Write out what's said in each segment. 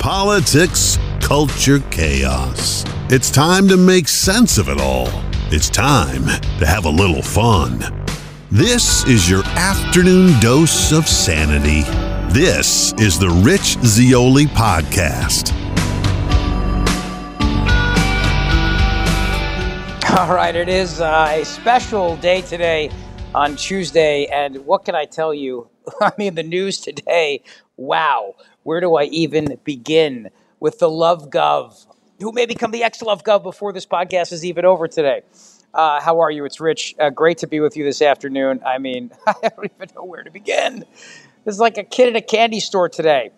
Politics, culture, chaos. It's time to make sense of it all. It's time to have a little fun. This is your afternoon dose of sanity. This is the Rich Zeoli Podcast. All right, it is uh, a special day today on Tuesday, and what can I tell you? I mean, the news today, wow where do I even begin with the Love Gov, who may become the ex Love Gov before this podcast is even over today? Uh, how are you? It's Rich. Uh, great to be with you this afternoon. I mean, I don't even know where to begin. This is like a kid at a candy store today.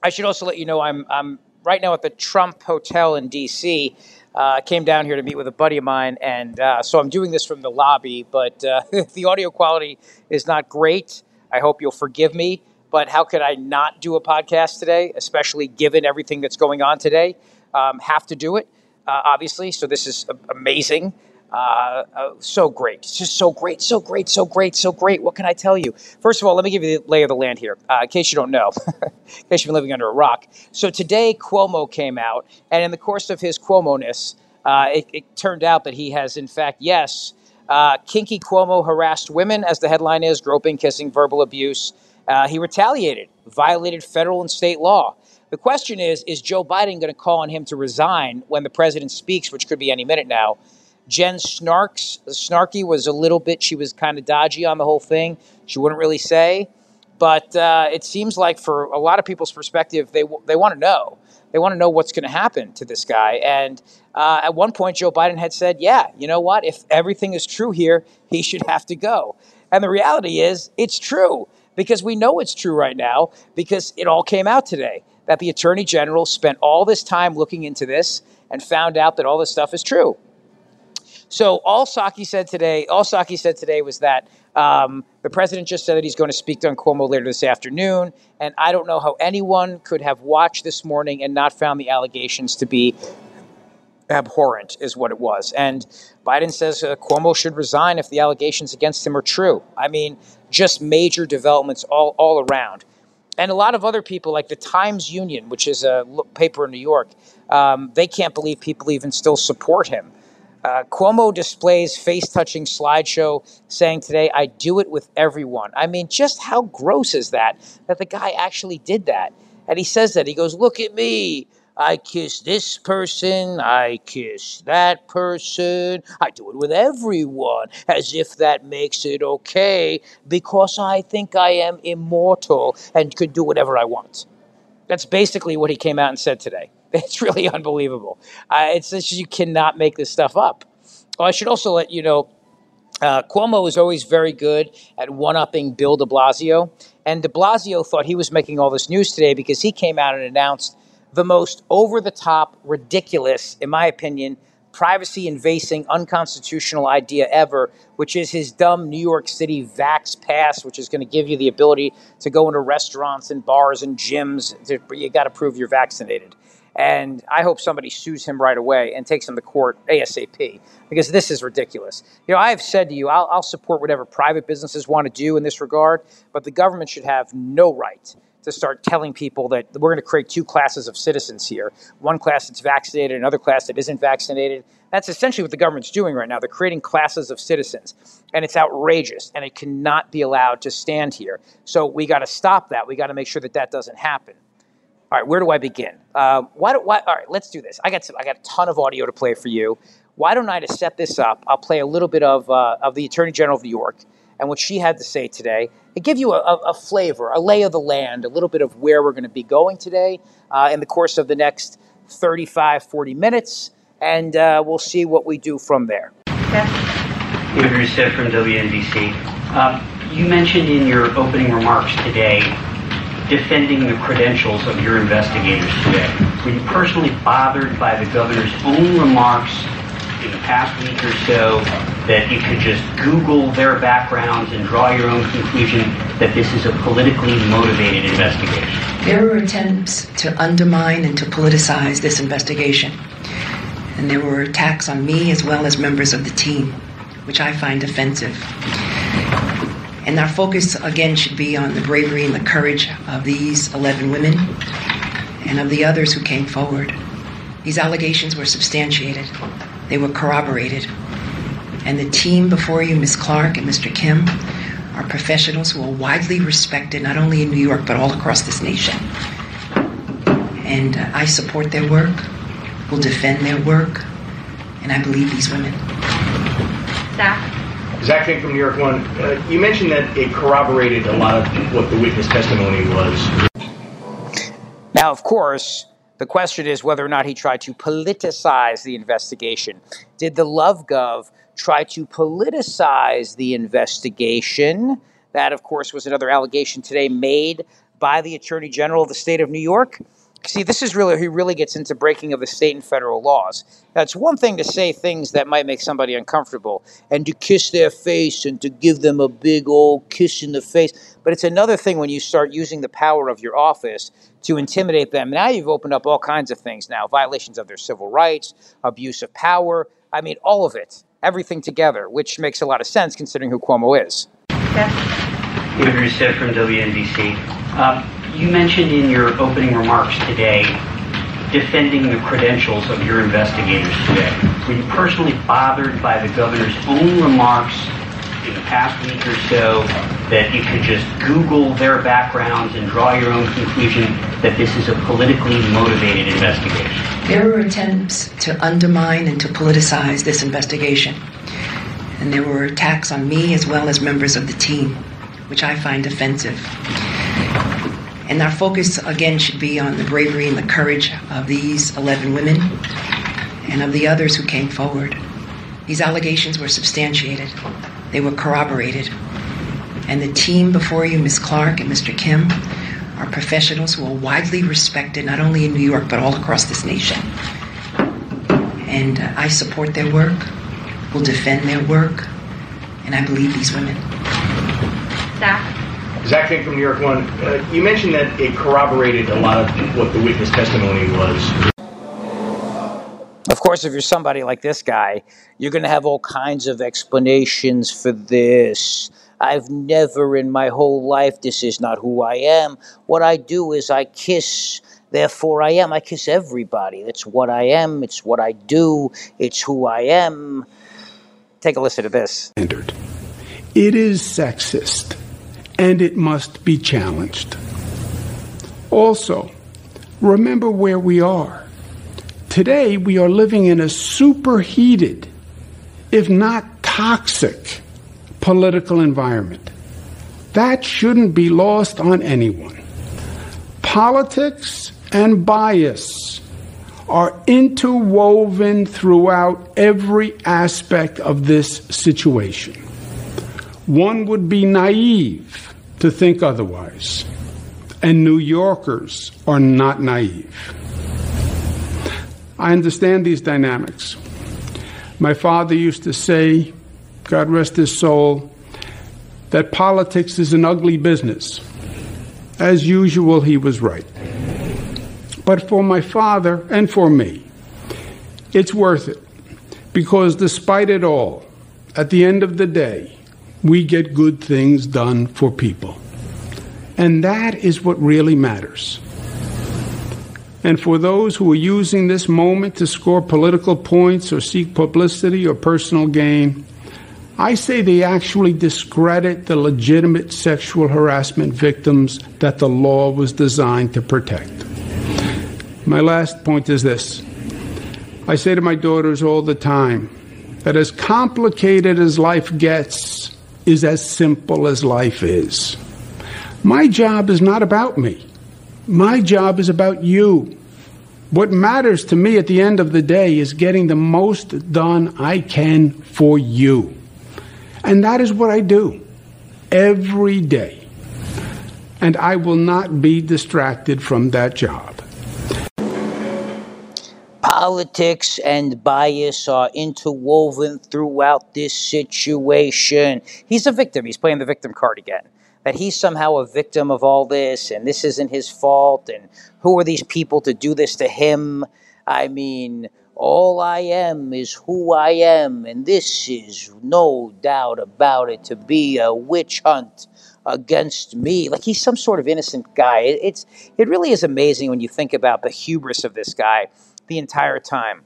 I should also let you know I'm, I'm right now at the Trump Hotel in D.C. Uh, came down here to meet with a buddy of mine, and uh, so I'm doing this from the lobby, but uh, the audio quality is not great. I hope you'll forgive me but how could I not do a podcast today, especially given everything that's going on today? Um, have to do it, uh, obviously. So this is amazing. Uh, uh, so great. It's just so great, so great, so great, so great. What can I tell you? First of all, let me give you the lay of the land here, uh, in case you don't know, in case you've been living under a rock. So today, Cuomo came out, and in the course of his Cuomo-ness, uh, it, it, turned out that he has, in fact, yes, uh, kinky Cuomo harassed women, as the headline is, groping, kissing, verbal abuse. Uh, he retaliated, violated federal and state law. The question is Is Joe Biden going to call on him to resign when the president speaks, which could be any minute now? Jen Snarks, Snarky was a little bit, she was kind of dodgy on the whole thing. She wouldn't really say. But uh, it seems like, for a lot of people's perspective, they, they want to know. They want to know what's going to happen to this guy. And uh, at one point, Joe Biden had said, Yeah, you know what? If everything is true here, he should have to go. And the reality is, it's true because we know it's true right now because it all came out today that the attorney general spent all this time looking into this and found out that all this stuff is true. So all Psaki said today, all Psaki said today was that um, the president just said that he's going to speak to Cuomo later this afternoon, and I don't know how anyone could have watched this morning and not found the allegations to be abhorrent, is what it was. And Biden says uh, Cuomo should resign if the allegations against him are true. I mean, just major developments all, all around. And a lot of other people, like the Times Union, which is a paper in New York, um, they can't believe people even still support him. Uh, Cuomo displays face touching slideshow saying today, I do it with everyone. I mean, just how gross is that? That the guy actually did that. And he says that. He goes, Look at me. I kiss this person, I kiss that person. I do it with everyone as if that makes it okay because I think I am immortal and could do whatever I want. That's basically what he came out and said today. It's really unbelievable. It's just you cannot make this stuff up. I should also let you know uh, Cuomo is always very good at one upping Bill de Blasio. And de Blasio thought he was making all this news today because he came out and announced the most over the top, ridiculous, in my opinion, privacy invading, unconstitutional idea ever, which is his dumb New York City Vax Pass, which is going to give you the ability to go into restaurants and bars and gyms. You got to prove you're vaccinated. And I hope somebody sues him right away and takes him to court ASAP because this is ridiculous. You know, I have said to you, I'll, I'll support whatever private businesses want to do in this regard, but the government should have no right to start telling people that we're going to create two classes of citizens here one class that's vaccinated, another class that isn't vaccinated. That's essentially what the government's doing right now. They're creating classes of citizens, and it's outrageous, and it cannot be allowed to stand here. So we got to stop that. We got to make sure that that doesn't happen. All right, where do I begin? Uh, why, do, why? All right, let's do this. I got some, I got a ton of audio to play for you. Why don't I to set this up? I'll play a little bit of uh, of the Attorney General of New York and what she had to say today, and give you a, a, flavor, a lay of the land, a little bit of where we're going to be going today uh, in the course of the next 35, 40 minutes, and uh, we'll see what we do from there. Rousseau from WNBC. Um, you mentioned in your opening remarks today defending the credentials of your investigators today. Were you personally bothered by the governor's own remarks in the past week or so that you could just Google their backgrounds and draw your own conclusion that this is a politically motivated investigation? There were attempts to undermine and to politicize this investigation. And there were attacks on me as well as members of the team, which I find offensive. And our focus, again, should be on the bravery and the courage of these 11 women and of the others who came forward. These allegations were substantiated, they were corroborated. And the team before you, Ms. Clark and Mr. Kim, are professionals who are widely respected not only in New York but all across this nation. And uh, I support their work, will defend their work, and I believe these women. Zach. Zach Fink from New York One. Uh, you mentioned that it corroborated a lot of what the witness testimony was. Now, of course, the question is whether or not he tried to politicize the investigation. Did the LoveGov try to politicize the investigation? That, of course, was another allegation today made by the Attorney General of the state of New York. See, this is really, he really gets into breaking of the state and federal laws. That's one thing to say things that might make somebody uncomfortable and to kiss their face and to give them a big old kiss in the face. But it's another thing when you start using the power of your office to intimidate them. Now you've opened up all kinds of things now violations of their civil rights, abuse of power. I mean, all of it, everything together, which makes a lot of sense considering who Cuomo is. David Rousseau from WNBC. Um, you mentioned in your opening remarks today defending the credentials of your investigators today. Were you personally bothered by the governor's own remarks in the past week or so that you could just Google their backgrounds and draw your own conclusion that this is a politically motivated investigation? There were attempts to undermine and to politicize this investigation. And there were attacks on me as well as members of the team, which I find offensive. And our focus, again, should be on the bravery and the courage of these 11 women and of the others who came forward. These allegations were substantiated, they were corroborated. And the team before you, Ms. Clark and Mr. Kim, are professionals who are widely respected not only in New York but all across this nation. And uh, I support their work, will defend their work, and I believe these women. Zach. Zach Fink from New York One. Uh, you mentioned that it corroborated a lot of what the witness testimony was. Of course, if you're somebody like this guy, you're going to have all kinds of explanations for this. I've never in my whole life, this is not who I am. What I do is I kiss, therefore I am. I kiss everybody. That's what I am. It's what I do. It's who I am. Take a listen to this. It is sexist and it must be challenged. Also, remember where we are. Today, we are living in a superheated, if not toxic, political environment. That shouldn't be lost on anyone. Politics and bias are interwoven throughout every aspect of this situation. One would be naive to think otherwise, and New Yorkers are not naive. I understand these dynamics. My father used to say, God rest his soul, that politics is an ugly business. As usual, he was right. But for my father and for me, it's worth it. Because despite it all, at the end of the day, we get good things done for people. And that is what really matters. And for those who are using this moment to score political points or seek publicity or personal gain, I say they actually discredit the legitimate sexual harassment victims that the law was designed to protect. My last point is this I say to my daughters all the time that as complicated as life gets is as simple as life is. My job is not about me. My job is about you. What matters to me at the end of the day is getting the most done I can for you. And that is what I do every day. And I will not be distracted from that job. Politics and bias are interwoven throughout this situation. He's a victim. He's playing the victim card again. That he's somehow a victim of all this and this isn't his fault. And who are these people to do this to him? I mean, all I am is who I am, and this is no doubt about it to be a witch hunt against me. Like he's some sort of innocent guy. It's it really is amazing when you think about the hubris of this guy the entire time.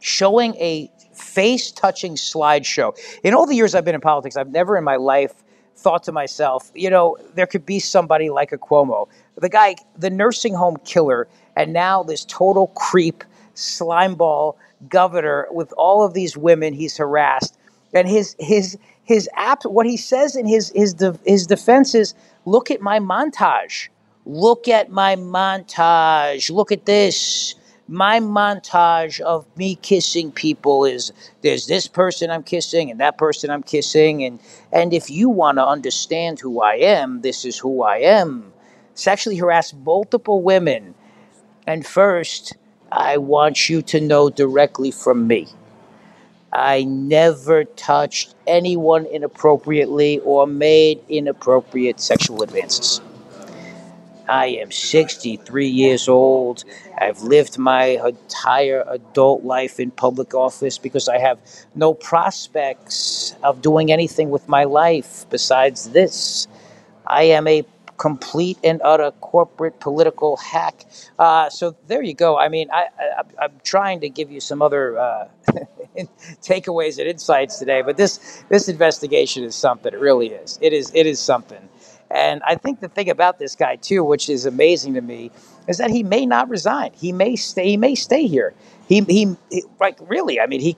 Showing a face touching slideshow. In all the years I've been in politics, I've never in my life thought to myself, you know, there could be somebody like a Cuomo, the guy, the nursing home killer, and now this total creep, slimeball governor with all of these women he's harassed. And his his his app, what he says in his his de, his defense is, look at my montage. Look at my montage. Look at this my montage of me kissing people is there's this person I'm kissing and that person I'm kissing and and if you want to understand who I am, this is who I am. Sexually harassed multiple women. And first, I want you to know directly from me. I never touched anyone inappropriately or made inappropriate sexual advances. I am 63 years old. I've lived my entire adult life in public office because I have no prospects of doing anything with my life besides this. I am a complete and utter corporate political hack. Uh, so there you go. I mean, I, am trying to give you some other uh, takeaways and insights today, but this this investigation is something. It really is. It is. It is something. And I think the thing about this guy too, which is amazing to me, is that he may not resign. He may stay. He may stay here. He he, he like really. I mean, he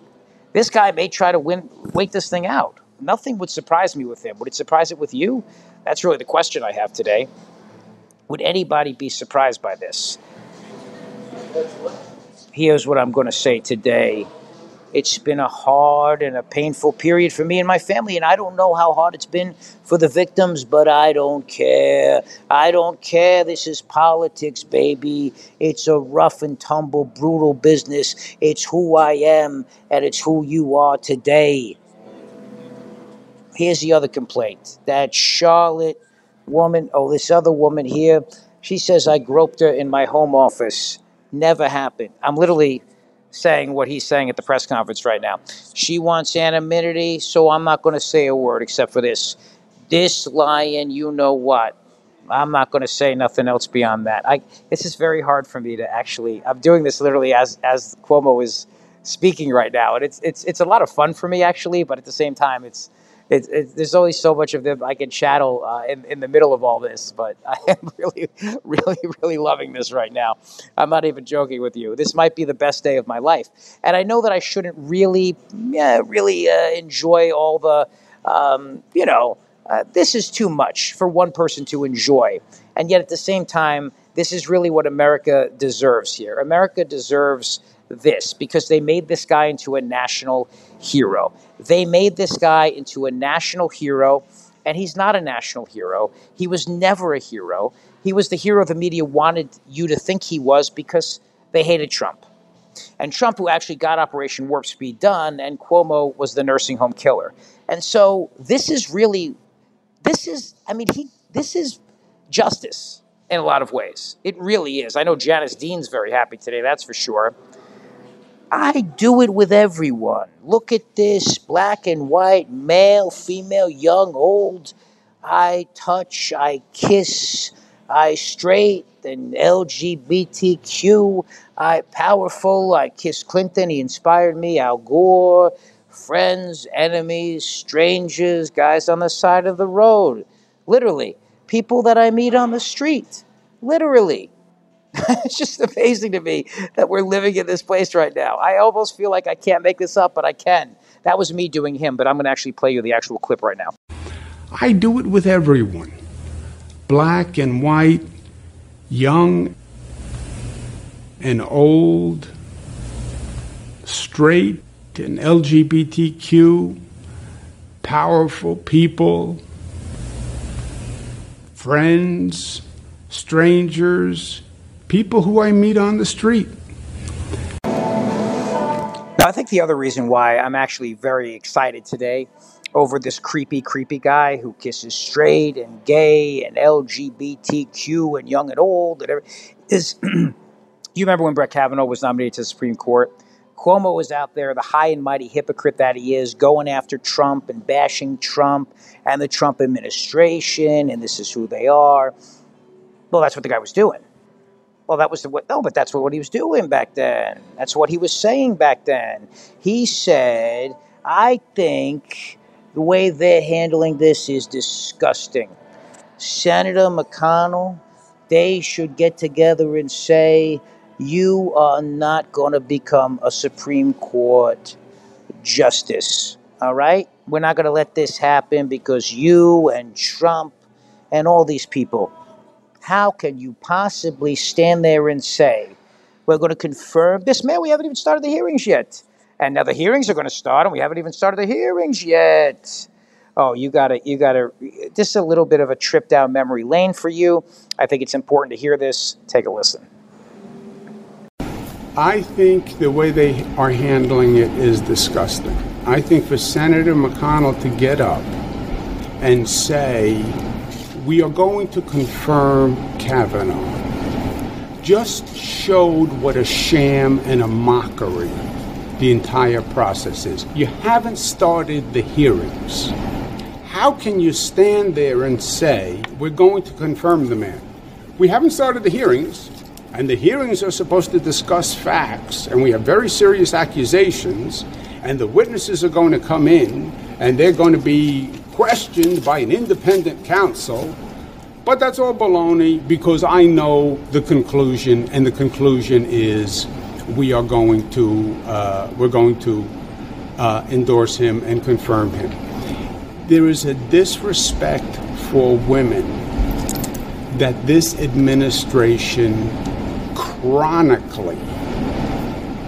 this guy may try to win wait this thing out. Nothing would surprise me with him. Would it surprise it with you? That's really the question I have today. Would anybody be surprised by this? Here's what I'm going to say today. It's been a hard and a painful period for me and my family, and I don't know how hard it's been for the victims, but I don't care. I don't care. This is politics, baby. It's a rough and tumble, brutal business. It's who I am, and it's who you are today. Here's the other complaint that Charlotte woman, oh, this other woman here, she says I groped her in my home office. Never happened. I'm literally saying what he's saying at the press conference right now. She wants anonymity, so I'm not going to say a word except for this. This lion, you know what? I'm not going to say nothing else beyond that. I this is very hard for me to actually. I'm doing this literally as as Cuomo is speaking right now, and it's it's it's a lot of fun for me actually, but at the same time, it's there's only so much of them I can chattel uh, in, in the middle of all this, but I am really, really, really loving this right now. I'm not even joking with you. This might be the best day of my life, and I know that I shouldn't really, yeah, really uh, enjoy all the, um, you know, uh, this is too much for one person to enjoy, and yet at the same time, this is really what America deserves here. America deserves this because they made this guy into a national hero. They made this guy into a national hero, and he's not a national hero. He was never a hero. He was the hero the media wanted you to think he was because they hated Trump. And Trump, who actually got Operation Warp Speed done, and Cuomo was the nursing home killer. And so this is really, this is, I mean, he, this is justice in a lot of ways. It really is. I know Janice Dean's very happy today, that's for sure. I do it with everyone. Look at this black and white, male, female, young, old. I touch, I kiss, I straight and LGBTQ. I powerful, I kiss Clinton, he inspired me, Al Gore, friends, enemies, strangers, guys on the side of the road. Literally, people that I meet on the street. Literally. it's just amazing to me that we're living in this place right now. I almost feel like I can't make this up, but I can. That was me doing him, but I'm going to actually play you the actual clip right now. I do it with everyone black and white, young and old, straight and LGBTQ, powerful people, friends, strangers, people who I meet on the street. Now, I think the other reason why I'm actually very excited today over this creepy, creepy guy who kisses straight and gay and LGBTQ and young and old and everything is you remember when Brett Kavanaugh was nominated to the Supreme Court? Cuomo was out there, the high and mighty hypocrite that he is, going after Trump and bashing Trump and the Trump administration, and this is who they are. Well, that's what the guy was doing. Well, that was the what? No, but that's what, what he was doing back then. That's what he was saying back then. He said, "I think the way they're handling this is disgusting." Senator McConnell, they should get together and say, "You are not going to become a Supreme Court justice." All right, we're not going to let this happen because you and Trump and all these people how can you possibly stand there and say, we're going to confirm this? Man, we haven't even started the hearings yet. And now the hearings are going to start, and we haven't even started the hearings yet. Oh, you got to, you got to, just a little bit of a trip down memory lane for you. I think it's important to hear this. Take a listen. I think the way they are handling it is disgusting. I think for Senator McConnell to get up and say, we are going to confirm Kavanaugh just showed what a sham and a mockery the entire process is. You haven't started the hearings. How can you stand there and say, we're going to confirm the man? We haven't started the hearings, and the hearings are supposed to discuss facts, and we have very serious accusations, and the witnesses are going to come in, and they're going to be questioned by an independent counsel. But that's all baloney because I know the conclusion, and the conclusion is we are going to uh, we're going to uh, endorse him and confirm him. There is a disrespect for women that this administration chronically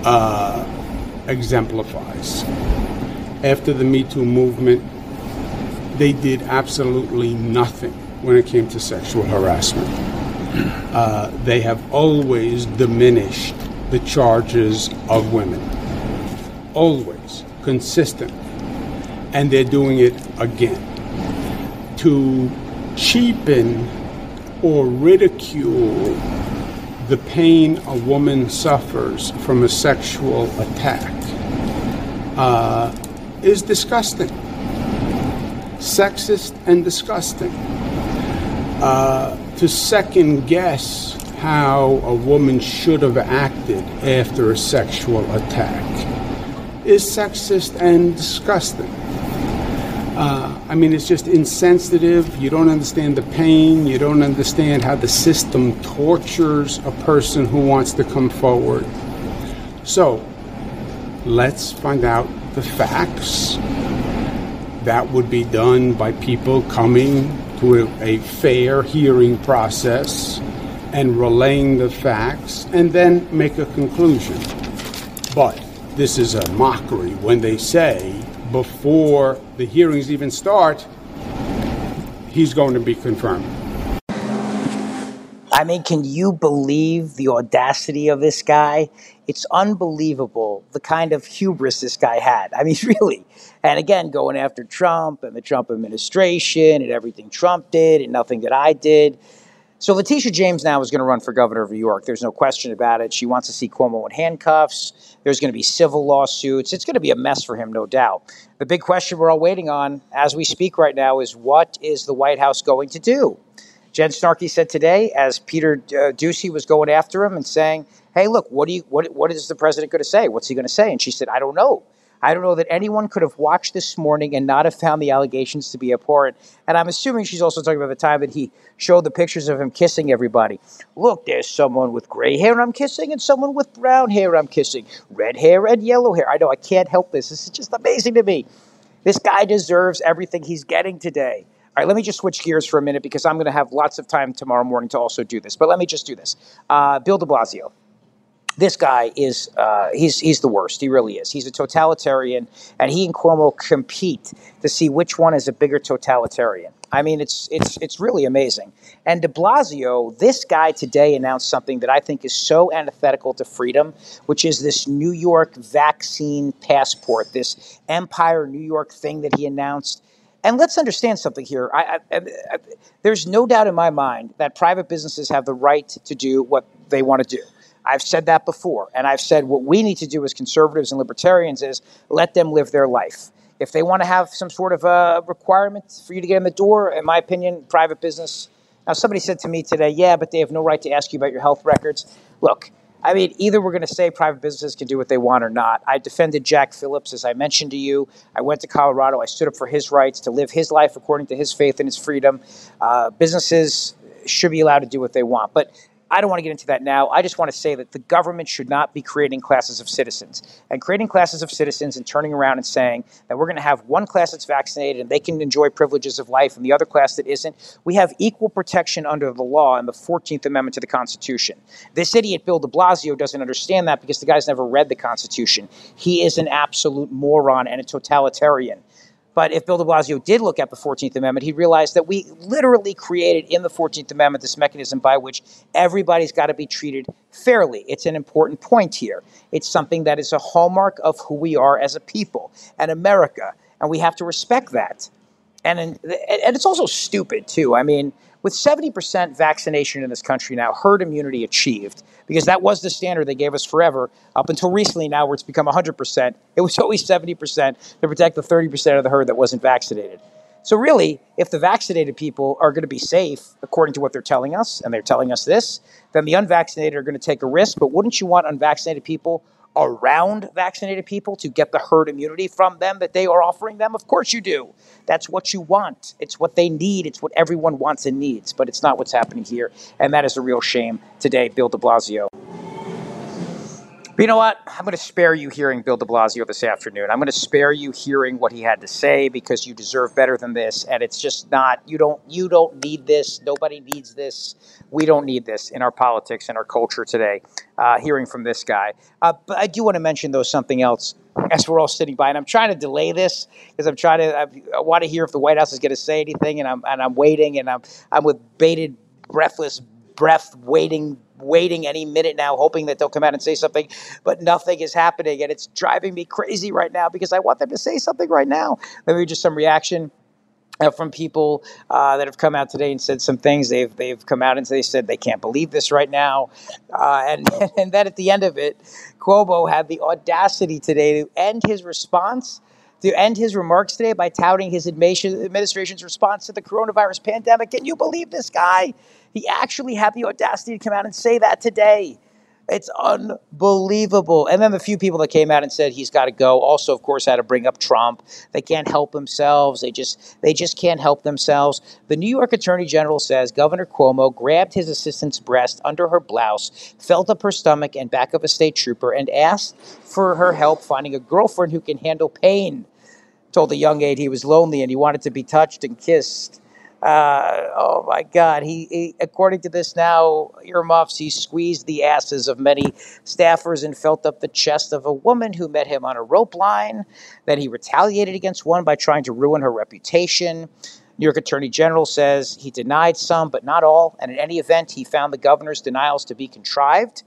uh, exemplifies. After the Me Too movement, they did absolutely nothing when it came to sexual harassment. Uh, they have always diminished the charges of women. Always, consistent. And they're doing it again. To cheapen or ridicule the pain a woman suffers from a sexual attack uh, is disgusting sexist and disgusting. Uh, to second guess how a woman should have acted after a sexual attack is sexist and disgusting. Uh, I mean, it's just insensitive. You don't understand the pain. You don't understand how the system tortures a person who wants to come forward. So, let's find out the facts that would be done by people coming to a, a fair hearing process and relaying the facts and then make a conclusion. But this is a mockery when they say before the hearings even start, he's going to be confirmed. I mean, can you believe the audacity of this guy? It's unbelievable the kind of hubris this guy had. I mean, really. And again, going after Trump and the Trump administration and everything Trump did and nothing that I did. So Letitia James now is going to run for governor of New York. There's no question about it. She wants to see Cuomo in handcuffs. There's going to be civil lawsuits. It's going to be a mess for him, no doubt. The big question we're all waiting on as we speak right now is what is the White House going to do? Jen Starkey said today, as Peter uh, Doocy was going after him and saying, "Hey, look, what do you what what is the president going to say? What's he going to say?" And she said, "I don't know. I don't know that anyone could have watched this morning and not have found the allegations to be abhorrent. And I'm assuming she's also talking about the time that he showed the pictures of him kissing everybody. Look, there's someone with gray hair I'm kissing and someone with brown hair I'm kissing. Red hair and yellow hair. I know I can't help this. This is just amazing to me. This guy deserves everything he's getting today. All right, let me just switch gears for a minute because I'm going to have lots of time tomorrow morning to also do this. But let me just do this. Uh, Bill de Blasio this guy is uh, he's he's the worst. He really is. He's a totalitarian, and he and Cuomo compete to see which one is a bigger totalitarian. I mean, it's it's it's really amazing. And De Blasio, this guy today announced something that I think is so antithetical to freedom, which is this New York vaccine passport, this Empire New York thing that he announced. And let's understand something here. I, I, I, there's no doubt in my mind that private businesses have the right to do what they want to do. I've said that before. And I've said what we need to do as conservatives and libertarians is let them live their life. If they want to have some sort of a requirement for you to get in the door, in my opinion, private business. Now, somebody said to me today, yeah, but they have no right to ask you about your health records. Look, I mean, either we're going to say private businesses can do what they want or not. I defended Jack Phillips, as I mentioned to you. I went to Colorado. I stood up for his rights to live his life according to his faith and his freedom. Uh, businesses should be allowed to do what they want. But I don't want to get into that now. I just want to say that the government should not be creating classes of citizens. And creating classes of citizens and turning around and saying that we're going to have one class that's vaccinated and they can enjoy privileges of life and the other class that isn't. We have equal protection under the law in the 14th Amendment to the Constitution. This idiot, Bill de Blasio, doesn't understand that because the guy's never read the Constitution. He is an absolute moron and a totalitarian. But if Bill de Blasio did look at the 14th Amendment, he realized that we literally created in the 14th Amendment this mechanism by which everybody's got to be treated fairly. It's an important point here. It's something that is a hallmark of who we are as a people and America, and we have to respect that. And, and it's also stupid, too. I mean, with 70% vaccination in this country now, herd immunity achieved, because that was the standard they gave us forever up until recently now where it's become 100%. It was always 70% to protect the 30% of the herd that wasn't vaccinated. So, really, if the vaccinated people are going to be safe, according to what they're telling us, and they're telling us this, then the unvaccinated are going to take a risk. But wouldn't you want unvaccinated people around vaccinated people to get the herd immunity from them that they are offering them? Of course you do. That's what you want. It's what they need. It's what everyone wants and needs, but it's not what's happening here. And that is a real shame today, Bill de Blasio. But you know what? I'm going to spare you hearing Bill de Blasio this afternoon. I'm going to spare you hearing what he had to say because you deserve better than this. And it's just not. You don't. You don't need this. Nobody needs this. We don't need this in our politics and our culture today. Uh, hearing from this guy. Uh, but I do want to mention though something else as we're all sitting by, and I'm trying to delay this because I'm trying to. I, I want to hear if the White House is going to say anything, and I'm and I'm waiting, and I'm I'm with bated, breathless breath, waiting waiting any minute now, hoping that they'll come out and say something, but nothing is happening. And it's driving me crazy right now because I want them to say something right now. Maybe just some reaction. Uh, from people uh, that have come out today and said some things, they've they've come out and they said they can't believe this right now, uh, and and then at the end of it, Cuomo had the audacity today to end his response to end his remarks today by touting his administration's response to the coronavirus pandemic. Can you believe this guy? He actually had the audacity to come out and say that today. It's unbelievable. And then the few people that came out and said he's got to go also, of course, had to bring up Trump. They can't help themselves. They just they just can't help themselves. The New York Attorney General says Governor Cuomo grabbed his assistant's breast under her blouse, felt up her stomach and back of a state trooper, and asked for her help finding a girlfriend who can handle pain. Told the young aide he was lonely and he wanted to be touched and kissed. Uh, oh my God! He, he, according to this now, earmuffs. He squeezed the asses of many staffers and felt up the chest of a woman who met him on a rope line. Then he retaliated against one by trying to ruin her reputation. New York Attorney General says he denied some, but not all. And in any event, he found the governor's denials to be contrived.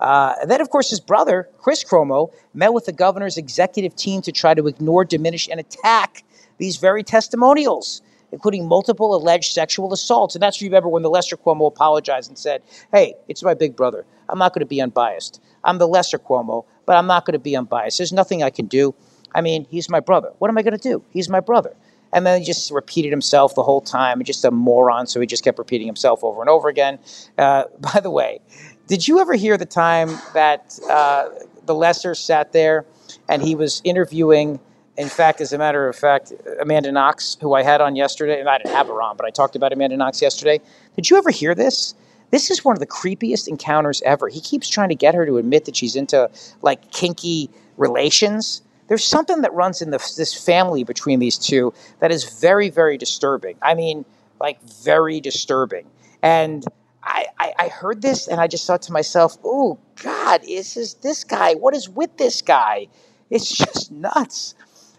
Uh, and then, of course, his brother, Chris Cuomo, met with the governor's executive team to try to ignore, diminish, and attack these very testimonials including multiple alleged sexual assaults. And that's, remember, when the Lester Cuomo apologized and said, hey, it's my big brother. I'm not going to be unbiased. I'm the Lester Cuomo, but I'm not going to be unbiased. There's nothing I can do. I mean, he's my brother. What am I going to do? He's my brother. And then he just repeated himself the whole time, just a moron. So he just kept repeating himself over and over again. Uh, by the way, did you ever hear the time that uh, the Lester sat there and he was interviewing. In fact, as a matter of fact, Amanda Knox, who I had on yesterday, and I didn't have her on, but I talked about Amanda Knox yesterday. Did you ever hear this? This is one of the creepiest encounters ever. He keeps trying to get her to admit that she's into like kinky relations. There's something that runs in the, this family between these two that is very, very disturbing. I mean, like very disturbing. And I, I, I heard this and I just thought to myself, oh God, is this this guy? What is with this guy? It's just nuts.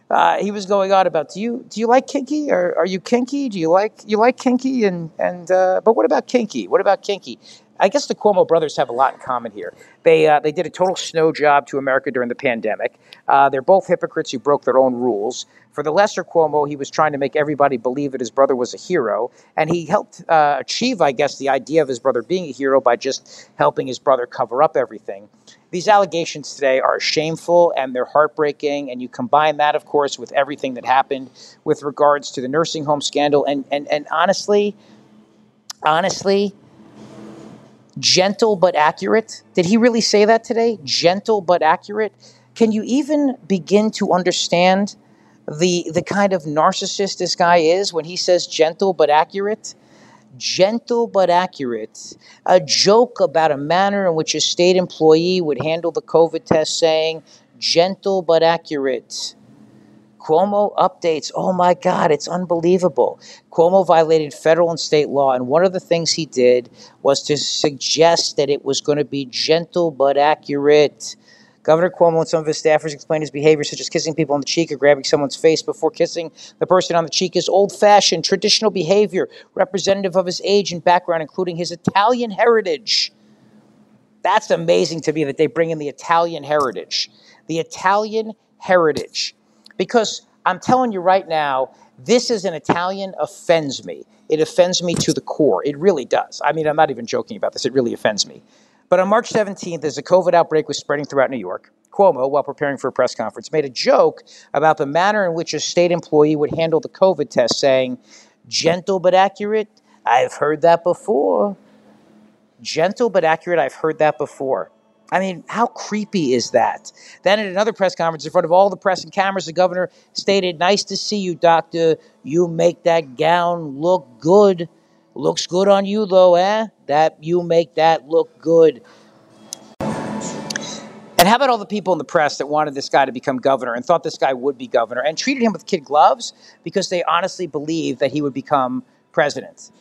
Uh, he was going on about do you do you like kinky or are you kinky? Do you like you like kinky and and uh, but what about kinky? What about kinky? I guess the Cuomo brothers have a lot in common here. They uh, they did a total snow job to America during the pandemic. Uh, they're both hypocrites who broke their own rules. For the lesser Cuomo, he was trying to make everybody believe that his brother was a hero, and he helped uh, achieve, I guess, the idea of his brother being a hero by just helping his brother cover up everything. These allegations today are shameful and they're heartbreaking, and you combine that, of course, with everything that happened with regards to the nursing home scandal, and and and honestly, honestly gentle but accurate. Did he really say that today? Gentle but accurate. Can you even begin to understand the the kind of narcissist this guy is when he says gentle but accurate? Gentle but accurate. A joke about a manner in which a state employee would handle the COVID test, saying gentle but accurate. Cuomo updates. Oh my God, it's unbelievable. Cuomo violated federal and state law, and one of the things he did was to suggest that it was going to be gentle but accurate. Governor Cuomo and some of his staffers explained his behavior, such as kissing people on the cheek or grabbing someone's face before kissing the person on the cheek, is old fashioned, traditional behavior, representative of his age and background, including his Italian heritage. That's amazing to me that they bring in the Italian heritage. The Italian heritage. Because I'm telling you right now, this is an Italian offends me. It offends me to the core. It really does. I mean, I'm not even joking about this. It really offends me. But on March 17th, as the COVID outbreak was spreading throughout New York, Cuomo, while preparing for a press conference, made a joke about the manner in which a state employee would handle the COVID test, saying, gentle but accurate. I've heard that before. Gentle but accurate. I've heard that before. I mean, how creepy is that? Then at another press conference in front of all the press and cameras, the governor stated, Nice to see you, doctor. You make that gown look good. Looks good on you, though, eh? That you make that look good. And how about all the people in the press that wanted this guy to become governor and thought this guy would be governor and treated him with kid gloves because they honestly believed that he would become president?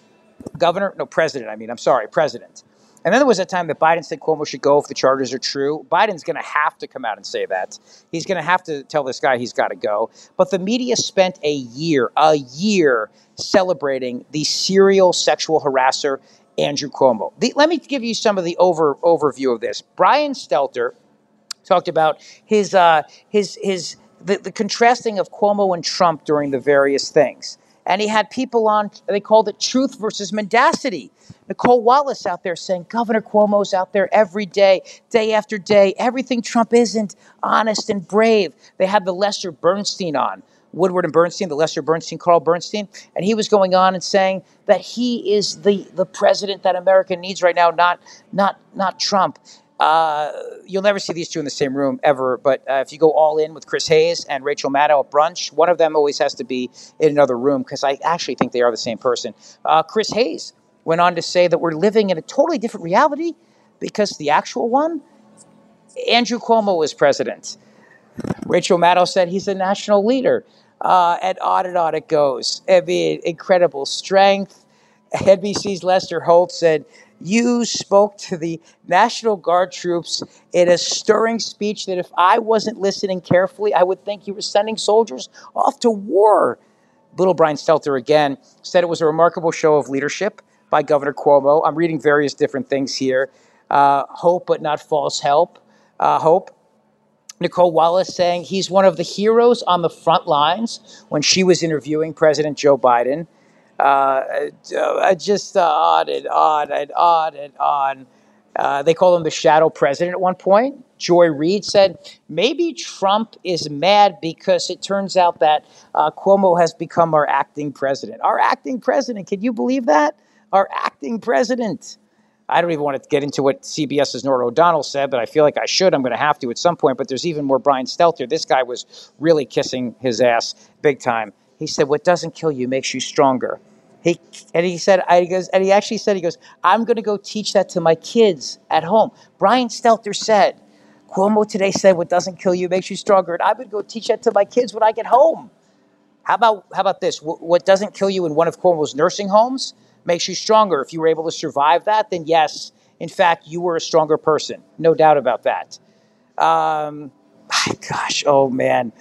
Governor? No, president, I mean, I'm sorry, president. And then there was a time that Biden said Cuomo should go if the charges are true. Biden's going to have to come out and say that. He's going to have to tell this guy he's got to go. But the media spent a year, a year celebrating the serial sexual harasser, Andrew Cuomo. The, let me give you some of the over overview of this. Brian Stelter talked about his uh, his his the, the contrasting of Cuomo and Trump during the various things. And he had people on, they called it truth versus mendacity. Nicolle Wallace out there saying Governor Cuomo's out there every day, day after day. Everything Trump isn't honest and brave. They had the Lester Bernstein on. Woodward and Bernstein, the Lester Bernstein, Carl Bernstein, and he was going on and saying that he is the, the president that America needs right now, not not not Trump. Uh, you'll never see these two in the same room ever, but uh, if you go all in with Chris Hayes and Rachel Maddow at brunch, one of them always has to be in another room because I actually think they are the same person. Uh, Chris Hayes went on to say that we're living in a totally different reality because the actual one, Andrew Cuomo is president. Rachel Maddow said he's a national leader. Uh, and on and on it goes. I mean, incredible strength. NBC's Lester Holt said you spoke to the National Guard troops in a stirring speech that if I wasn't listening carefully, I would think you were sending soldiers off to war. Little Brian Stelter again said it was a remarkable show of leadership by Governor Cuomo. I'm reading various different things here. Uh, hope, but not false help. Uh, hope. Nicolle Wallace saying he's one of the heroes on the front lines when she was interviewing President Joe Biden uh, uh, just uh, on and on and on and on. Uh, they call him the shadow president at one point. Joy Reid said maybe Trump is mad because it turns out that uh, Cuomo has become our acting president. Our acting president, can you believe that? Our acting president. I don't even want to get into what CBS's Norah O'Donnell said, but I feel like I should. I'm going to have to at some point. But there's even more Brian Stelter. This guy was really kissing his ass big time. He said, "What doesn't kill you makes you stronger." He and he said, I he goes, and he actually said, he goes, "I'm going to go teach that to my kids at home." Brian Stelter said, "Cuomo today said, what doesn't kill you makes you stronger," and I would go teach that to my kids when I get home. How about how about this? What doesn't kill you in one of Cuomo's nursing homes makes you stronger. If you were able to survive that, then yes, in fact, you were a stronger person. No doubt about that. Um, gosh, oh man,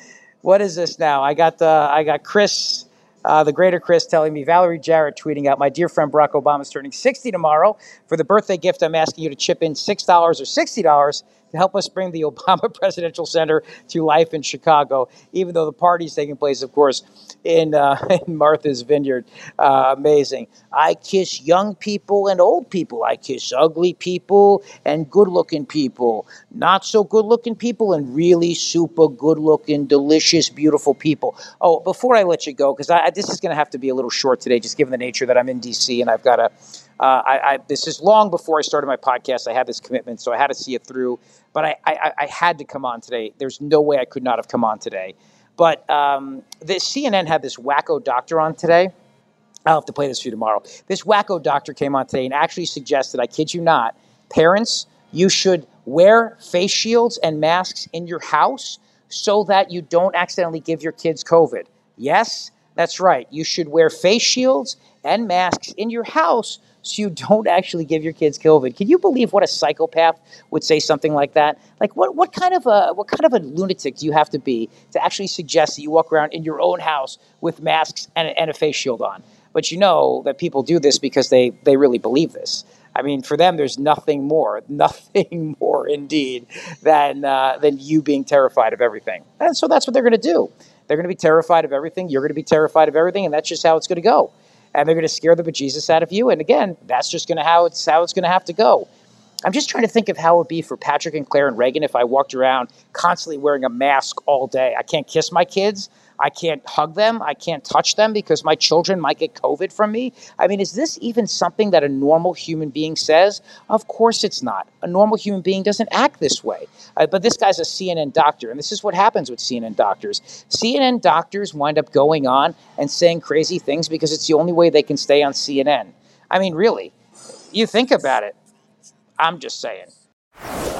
what is this now? I got the I got Chris. Uh, the greater Chris telling me, Valerie Jarrett tweeting out, my dear friend Barack Obama is turning 60 tomorrow. For the birthday gift, I'm asking you to chip in $6 or $60 help us bring the Obama Presidential Center to life in Chicago, even though the party's taking place, of course, in, uh, in Martha's Vineyard. Uh, amazing. I kiss young people and old people. I kiss ugly people and good looking people, not so good looking people, and really super good looking, delicious, beautiful people. Oh, before I let you go, because this is going to have to be a little short today, just given the nature that I'm in DC and I've got to. Uh, I, I, this is long before I started my podcast. I had this commitment, so I had to see it through. But I, I, I had to come on today. There's no way I could not have come on today. But um, the CNN had this wacko doctor on today. I'll have to play this for you tomorrow. This wacko doctor came on today and actually suggested, I kid you not, parents, you should wear face shields and masks in your house so that you don't accidentally give your kids COVID. Yes, that's right. You should wear face shields and masks in your house so you don't actually give your kids COVID. Can you believe what a psychopath would say something like that? Like what what kind of a what kind of a lunatic do you have to be to actually suggest that you walk around in your own house with masks and, and a face shield on? But you know that people do this because they they really believe this. I mean, for them, there's nothing more, nothing more indeed than uh, than you being terrified of everything. And so that's what they're going to do. They're going to be terrified of everything. You're going to be terrified of everything, and that's just how it's going to go and they're going to scare the bejesus out of you. And again, that's just going to how it's how it's going to have to go. I'm just trying to think of how it would be for Patrick and Claire and Reagan if I walked around constantly wearing a mask all day. I can't kiss my kids. I can't hug them. I can't touch them because my children might get COVID from me. I mean, is this even something that a normal human being says? Of course it's not. A normal human being doesn't act this way. Uh, but this guy's a CNN doctor, and this is what happens with CNN doctors. CNN doctors wind up going on and saying crazy things because it's the only way they can stay on CNN. I mean, really, you think about it. I'm just saying.